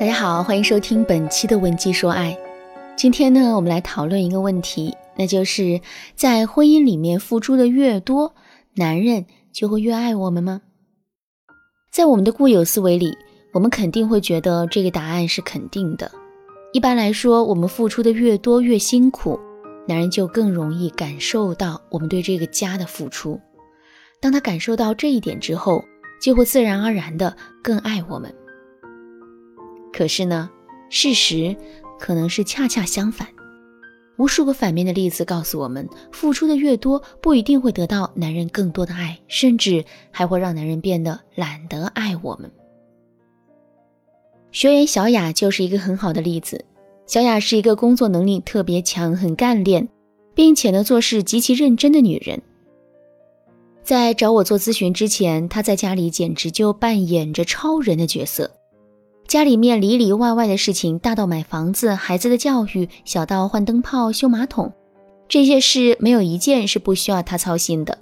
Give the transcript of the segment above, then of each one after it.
大家好，欢迎收听本期的《文姬说爱》。今天呢，我们来讨论一个问题，那就是在婚姻里面付出的越多，男人就会越爱我们吗？在我们的固有思维里，我们肯定会觉得这个答案是肯定的。一般来说，我们付出的越多越辛苦，男人就更容易感受到我们对这个家的付出。当他感受到这一点之后，就会自然而然的更爱我们。可是呢，事实可能是恰恰相反。无数个反面的例子告诉我们，付出的越多，不一定会得到男人更多的爱，甚至还会让男人变得懒得爱我们。学员小雅就是一个很好的例子。小雅是一个工作能力特别强、很干练，并且呢做事极其认真的女人。在找我做咨询之前，她在家里简直就扮演着超人的角色。家里面里里外外的事情，大到买房子、孩子的教育，小到换灯泡、修马桶，这些事没有一件是不需要他操心的。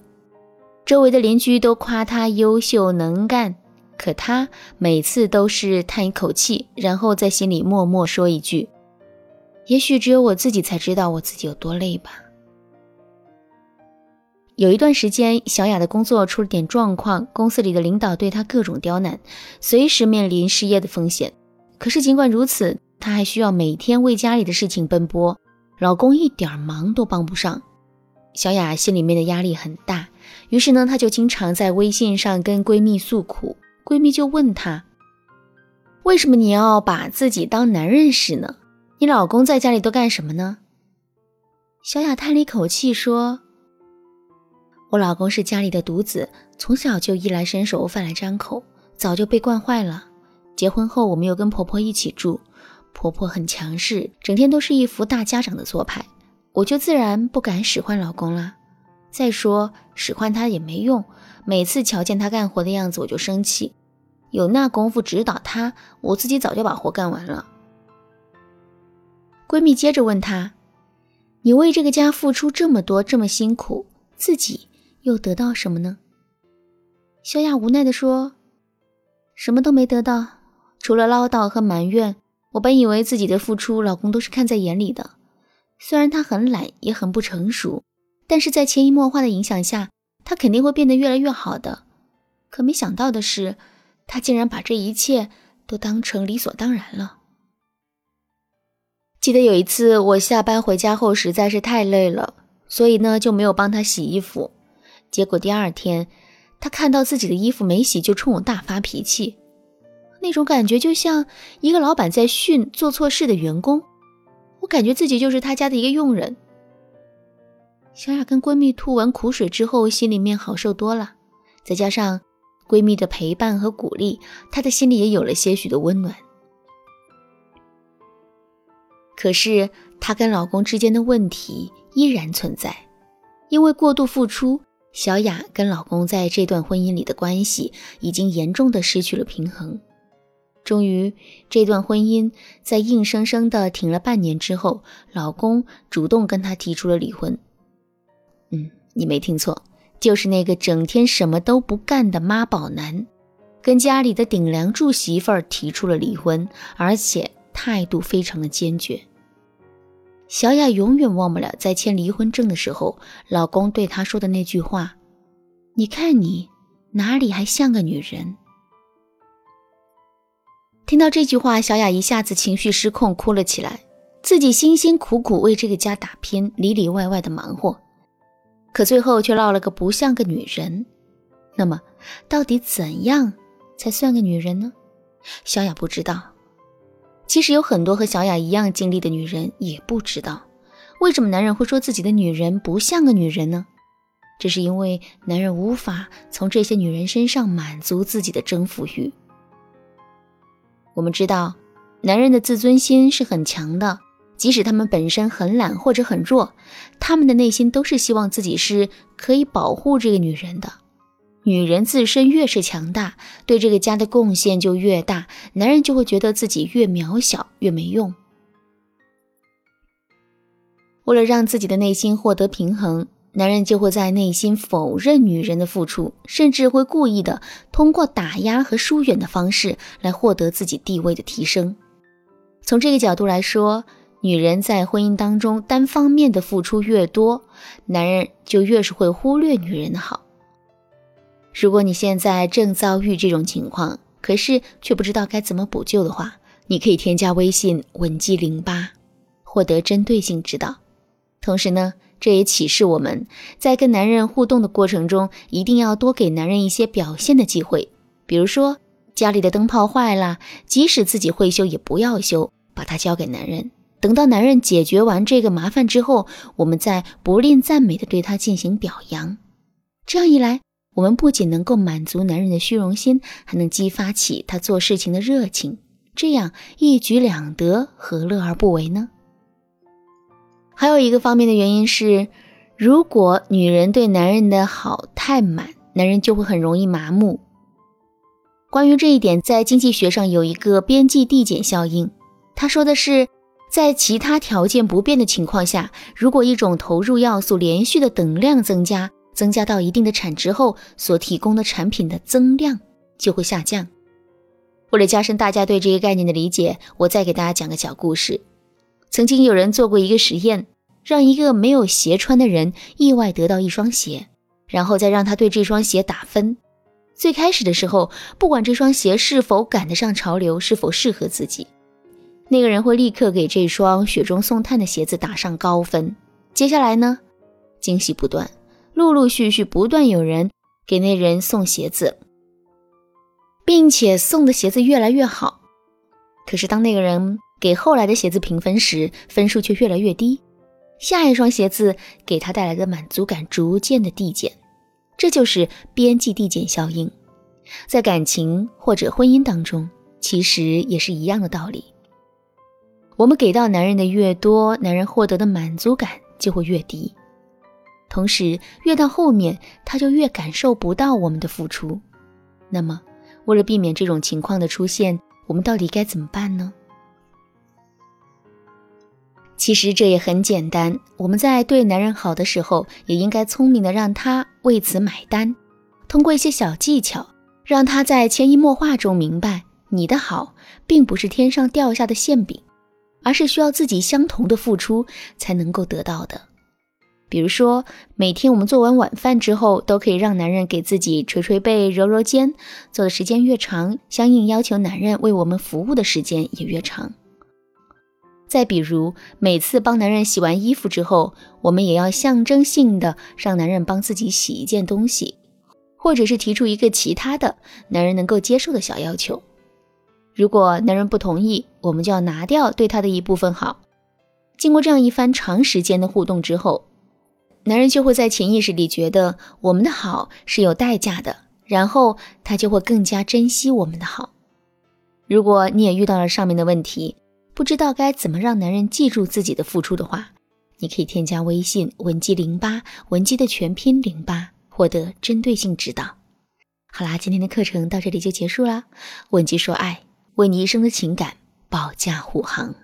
周围的邻居都夸他优秀能干，可他每次都是叹一口气，然后在心里默默说一句：“也许只有我自己才知道我自己有多累吧。”有一段时间，小雅的工作出了点状况，公司里的领导对她各种刁难，随时面临失业的风险。可是尽管如此，她还需要每天为家里的事情奔波，老公一点忙都帮不上。小雅心里面的压力很大，于是呢，她就经常在微信上跟闺蜜诉苦。闺蜜就问她：“为什么你要把自己当男人使呢？你老公在家里都干什么呢？”小雅叹了一口气说。我老公是家里的独子，从小就衣来伸手、饭来张口，早就被惯坏了。结婚后，我们又跟婆婆一起住，婆婆很强势，整天都是一副大家长的做派，我就自然不敢使唤老公了。再说使唤他也没用，每次瞧见他干活的样子，我就生气。有那功夫指导他，我自己早就把活干完了。闺蜜接着问她：“你为这个家付出这么多，这么辛苦，自己？”又得到什么呢？小雅无奈地说：“什么都没得到，除了唠叨和埋怨。我本以为自己的付出，老公都是看在眼里的。虽然他很懒，也很不成熟，但是在潜移默化的影响下，他肯定会变得越来越好的。可没想到的是，他竟然把这一切都当成理所当然了。记得有一次，我下班回家后实在是太累了，所以呢就没有帮他洗衣服。”结果第二天，他看到自己的衣服没洗，就冲我大发脾气。那种感觉就像一个老板在训做错事的员工。我感觉自己就是他家的一个佣人。小雅跟闺蜜吐完苦水之后，心里面好受多了。再加上闺蜜的陪伴和鼓励，她的心里也有了些许的温暖。可是她跟老公之间的问题依然存在，因为过度付出。小雅跟老公在这段婚姻里的关系已经严重的失去了平衡。终于，这段婚姻在硬生生的挺了半年之后，老公主动跟她提出了离婚。嗯，你没听错，就是那个整天什么都不干的妈宝男，跟家里的顶梁柱媳妇儿提出了离婚，而且态度非常的坚决。小雅永远忘不了在签离婚证的时候，老公对她说的那句话：“你看你哪里还像个女人？”听到这句话，小雅一下子情绪失控，哭了起来。自己辛辛苦苦为这个家打拼，里里外外的忙活，可最后却落了个不像个女人。那么，到底怎样才算个女人呢？小雅不知道。其实有很多和小雅一样经历的女人也不知道，为什么男人会说自己的女人不像个女人呢？这是因为男人无法从这些女人身上满足自己的征服欲。我们知道，男人的自尊心是很强的，即使他们本身很懒或者很弱，他们的内心都是希望自己是可以保护这个女人的。女人自身越是强大，对这个家的贡献就越大，男人就会觉得自己越渺小，越没用。为了让自己的内心获得平衡，男人就会在内心否认女人的付出，甚至会故意的通过打压和疏远的方式来获得自己地位的提升。从这个角度来说，女人在婚姻当中单方面的付出越多，男人就越是会忽略女人的好。如果你现在正遭遇这种情况，可是却不知道该怎么补救的话，你可以添加微信文姬零八，获得针对性指导。同时呢，这也启示我们在跟男人互动的过程中，一定要多给男人一些表现的机会。比如说，家里的灯泡坏了，即使自己会修，也不要修，把它交给男人。等到男人解决完这个麻烦之后，我们再不吝赞美的对他进行表扬。这样一来，我们不仅能够满足男人的虚荣心，还能激发起他做事情的热情。这样一举两得，何乐而不为呢？还有一个方面的原因是，如果女人对男人的好太满，男人就会很容易麻木。关于这一点，在经济学上有一个边际递减效应。他说的是，在其他条件不变的情况下，如果一种投入要素连续的等量增加，增加到一定的产值后，所提供的产品的增量就会下降。为了加深大家对这个概念的理解，我再给大家讲个小故事。曾经有人做过一个实验，让一个没有鞋穿的人意外得到一双鞋，然后再让他对这双鞋打分。最开始的时候，不管这双鞋是否赶得上潮流，是否适合自己，那个人会立刻给这双雪中送炭的鞋子打上高分。接下来呢，惊喜不断，陆陆续续不断有人给那人送鞋子。并且送的鞋子越来越好，可是当那个人给后来的鞋子评分时，分数却越来越低。下一双鞋子给他带来的满足感逐渐的递减，这就是边际递减效应。在感情或者婚姻当中，其实也是一样的道理。我们给到男人的越多，男人获得的满足感就会越低，同时越到后面，他就越感受不到我们的付出。那么，为了避免这种情况的出现，我们到底该怎么办呢？其实这也很简单，我们在对男人好的时候，也应该聪明的让他为此买单，通过一些小技巧，让他在潜移默化中明白，你的好并不是天上掉下的馅饼，而是需要自己相同的付出才能够得到的。比如说，每天我们做完晚饭之后，都可以让男人给自己捶捶背、揉揉肩，做的时间越长，相应要求男人为我们服务的时间也越长。再比如，每次帮男人洗完衣服之后，我们也要象征性的让男人帮自己洗一件东西，或者是提出一个其他的男人能够接受的小要求。如果男人不同意，我们就要拿掉对他的一部分好。经过这样一番长时间的互动之后，男人就会在潜意识里觉得我们的好是有代价的，然后他就会更加珍惜我们的好。如果你也遇到了上面的问题，不知道该怎么让男人记住自己的付出的话，你可以添加微信文姬零八，文姬的全拼零八，获得针对性指导。好啦，今天的课程到这里就结束啦。文姬说爱，为你一生的情感保驾护航。